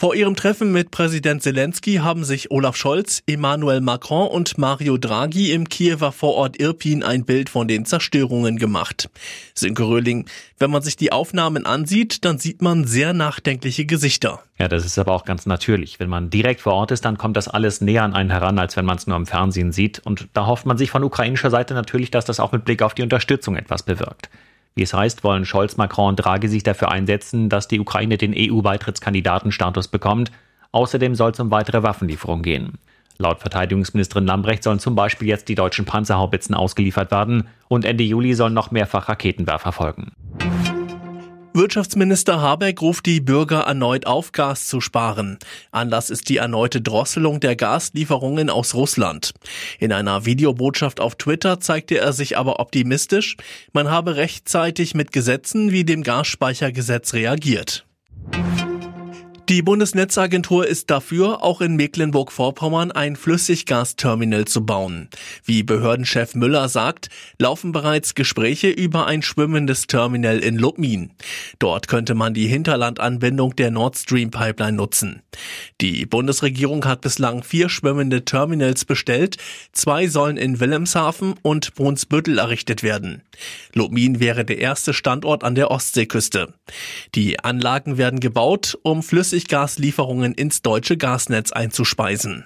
Vor ihrem Treffen mit Präsident Zelensky haben sich Olaf Scholz, Emmanuel Macron und Mario Draghi im Kiewer Vorort Irpin ein Bild von den Zerstörungen gemacht. Sönke Röhling, wenn man sich die Aufnahmen ansieht, dann sieht man sehr nachdenkliche Gesichter. Ja, das ist aber auch ganz natürlich. Wenn man direkt vor Ort ist, dann kommt das alles näher an einen heran, als wenn man es nur im Fernsehen sieht. Und da hofft man sich von ukrainischer Seite natürlich, dass das auch mit Blick auf die Unterstützung etwas bewirkt. Wie es heißt, wollen Scholz, Macron und Draghi sich dafür einsetzen, dass die Ukraine den EU-Beitrittskandidatenstatus bekommt. Außerdem soll es um weitere Waffenlieferungen gehen. Laut Verteidigungsministerin Lambrecht sollen zum Beispiel jetzt die deutschen Panzerhaubitzen ausgeliefert werden und Ende Juli sollen noch mehrfach Raketenwerfer folgen. Wirtschaftsminister Habeck ruft die Bürger erneut auf, Gas zu sparen. Anlass ist die erneute Drosselung der Gaslieferungen aus Russland. In einer Videobotschaft auf Twitter zeigte er sich aber optimistisch, man habe rechtzeitig mit Gesetzen wie dem Gasspeichergesetz reagiert. Die Bundesnetzagentur ist dafür, auch in Mecklenburg-Vorpommern ein Flüssiggasterminal zu bauen. Wie Behördenchef Müller sagt, laufen bereits Gespräche über ein schwimmendes Terminal in Lubmin. Dort könnte man die Hinterlandanbindung der Nord Stream Pipeline nutzen. Die Bundesregierung hat bislang vier schwimmende Terminals bestellt. Zwei sollen in Wilhelmshaven und Brunsbüttel errichtet werden. Lubmin wäre der erste Standort an der Ostseeküste. Die Anlagen werden gebaut, um Flüssiggas Flüssiggaslieferungen ins deutsche Gasnetz einzuspeisen.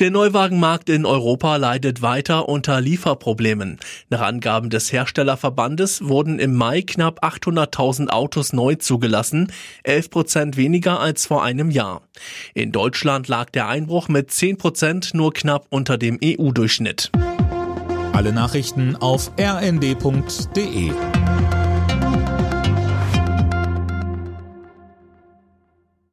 Der Neuwagenmarkt in Europa leidet weiter unter Lieferproblemen. Nach Angaben des Herstellerverbandes wurden im Mai knapp 800.000 Autos neu zugelassen, 11 Prozent weniger als vor einem Jahr. In Deutschland lag der Einbruch mit 10 Prozent nur knapp unter dem EU-Durchschnitt. Alle Nachrichten auf rnd.de